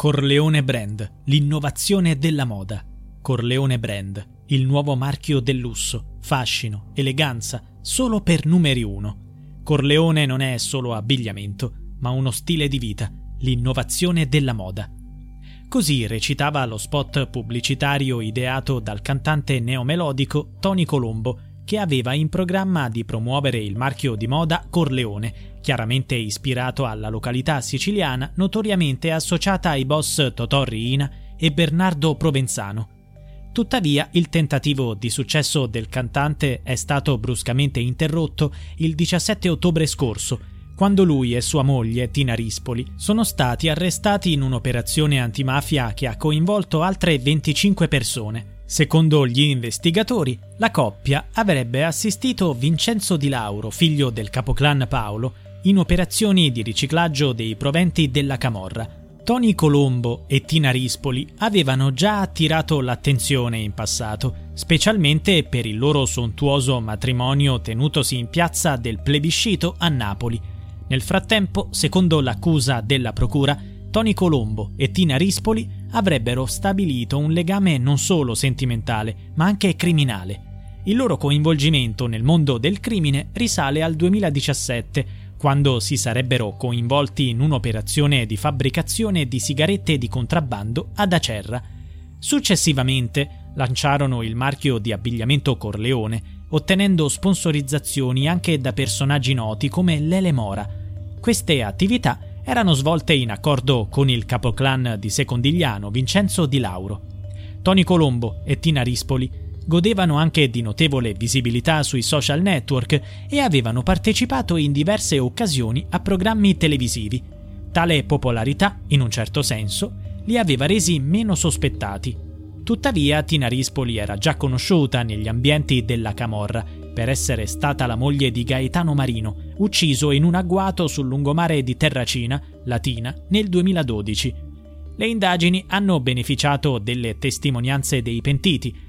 Corleone Brand, l'innovazione della moda. Corleone Brand, il nuovo marchio del lusso, fascino, eleganza, solo per numeri uno. Corleone non è solo abbigliamento, ma uno stile di vita, l'innovazione della moda. Così recitava lo spot pubblicitario ideato dal cantante neomelodico Tony Colombo, che aveva in programma di promuovere il marchio di moda Corleone, chiaramente ispirato alla località siciliana notoriamente associata ai boss Totò Riina e Bernardo Provenzano. Tuttavia, il tentativo di successo del cantante è stato bruscamente interrotto il 17 ottobre scorso, quando lui e sua moglie, Tina Rispoli, sono stati arrestati in un'operazione antimafia che ha coinvolto altre 25 persone. Secondo gli investigatori, la coppia avrebbe assistito Vincenzo Di Lauro, figlio del capoclan Paolo, in operazioni di riciclaggio dei proventi della Camorra. Tony Colombo e Tina Rispoli avevano già attirato l'attenzione in passato, specialmente per il loro sontuoso matrimonio tenutosi in piazza del plebiscito a Napoli. Nel frattempo, secondo l'accusa della procura, Tony Colombo e Tina Rispoli avrebbero stabilito un legame non solo sentimentale, ma anche criminale. Il loro coinvolgimento nel mondo del crimine risale al 2017, quando si sarebbero coinvolti in un'operazione di fabbricazione di sigarette di contrabbando ad Acerra. Successivamente lanciarono il marchio di abbigliamento Corleone, ottenendo sponsorizzazioni anche da personaggi noti come Lele Mora. Queste attività erano svolte in accordo con il capoclan di Secondigliano Vincenzo Di Lauro. Tony Colombo e Tina Rispoli godevano anche di notevole visibilità sui social network e avevano partecipato in diverse occasioni a programmi televisivi. Tale popolarità, in un certo senso, li aveva resi meno sospettati. Tuttavia, Tina Rispoli era già conosciuta negli ambienti della Camorra per essere stata la moglie di Gaetano Marino, ucciso in un agguato sul lungomare di Terracina, Latina, nel 2012. Le indagini hanno beneficiato delle testimonianze dei pentiti,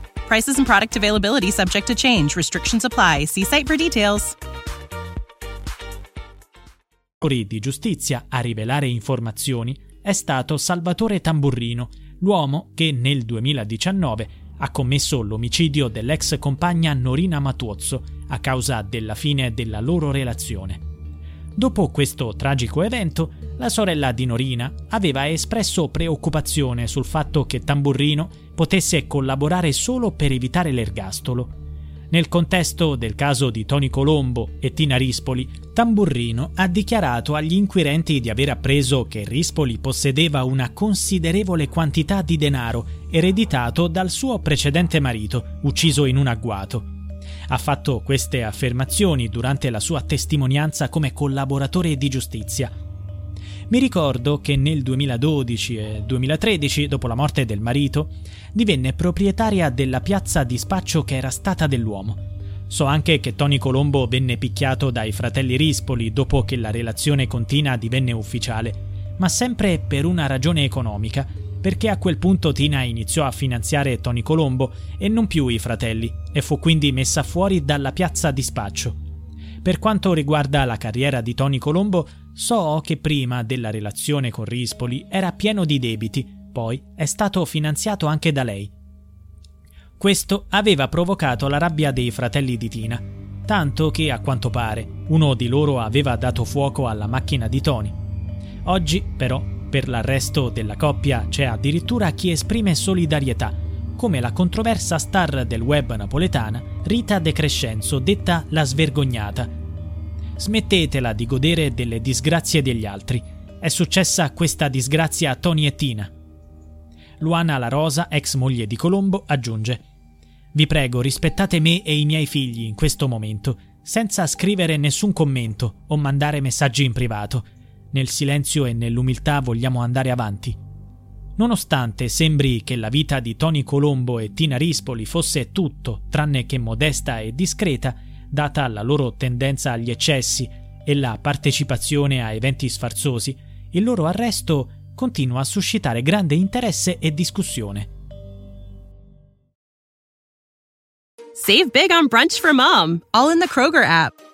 Prices and product availability subject to change. Restrictions apply. See site for details. di giustizia a rivelare informazioni è stato Salvatore Tamburrino, l'uomo che nel 2019 ha commesso l'omicidio dell'ex compagna Norina Matuozzo a causa della fine della loro relazione. Dopo questo tragico evento, la sorella di Norina aveva espresso preoccupazione sul fatto che Tamburrino potesse collaborare solo per evitare l'ergastolo. Nel contesto del caso di Tony Colombo e Tina Rispoli, Tamburrino ha dichiarato agli inquirenti di aver appreso che Rispoli possedeva una considerevole quantità di denaro ereditato dal suo precedente marito, ucciso in un agguato. Ha fatto queste affermazioni durante la sua testimonianza come collaboratore di giustizia. Mi ricordo che nel 2012 e 2013, dopo la morte del marito, divenne proprietaria della piazza di spaccio che era stata dell'uomo. So anche che Tony Colombo venne picchiato dai fratelli Rispoli dopo che la relazione con Tina divenne ufficiale, ma sempre per una ragione economica, perché a quel punto Tina iniziò a finanziare Tony Colombo e non più i fratelli, e fu quindi messa fuori dalla piazza di spaccio. Per quanto riguarda la carriera di Tony Colombo, so che prima della relazione con Rispoli era pieno di debiti, poi è stato finanziato anche da lei. Questo aveva provocato la rabbia dei fratelli di Tina, tanto che a quanto pare uno di loro aveva dato fuoco alla macchina di Tony. Oggi, però, per l'arresto della coppia c'è addirittura chi esprime solidarietà, come la controversa star del web napoletana Rita De Crescenzo, detta la svergognata. Smettetela di godere delle disgrazie degli altri. È successa questa disgrazia a Tony e Tina. Luana La Rosa, ex moglie di Colombo, aggiunge Vi prego, rispettate me e i miei figli in questo momento, senza scrivere nessun commento o mandare messaggi in privato. Nel silenzio e nell'umiltà vogliamo andare avanti. Nonostante sembri che la vita di Tony Colombo e Tina Rispoli fosse tutto tranne che modesta e discreta, data la loro tendenza agli eccessi e la partecipazione a eventi sfarzosi, il loro arresto continua a suscitare grande interesse e discussione. Save big on brunch for mom, all in the Kroger app.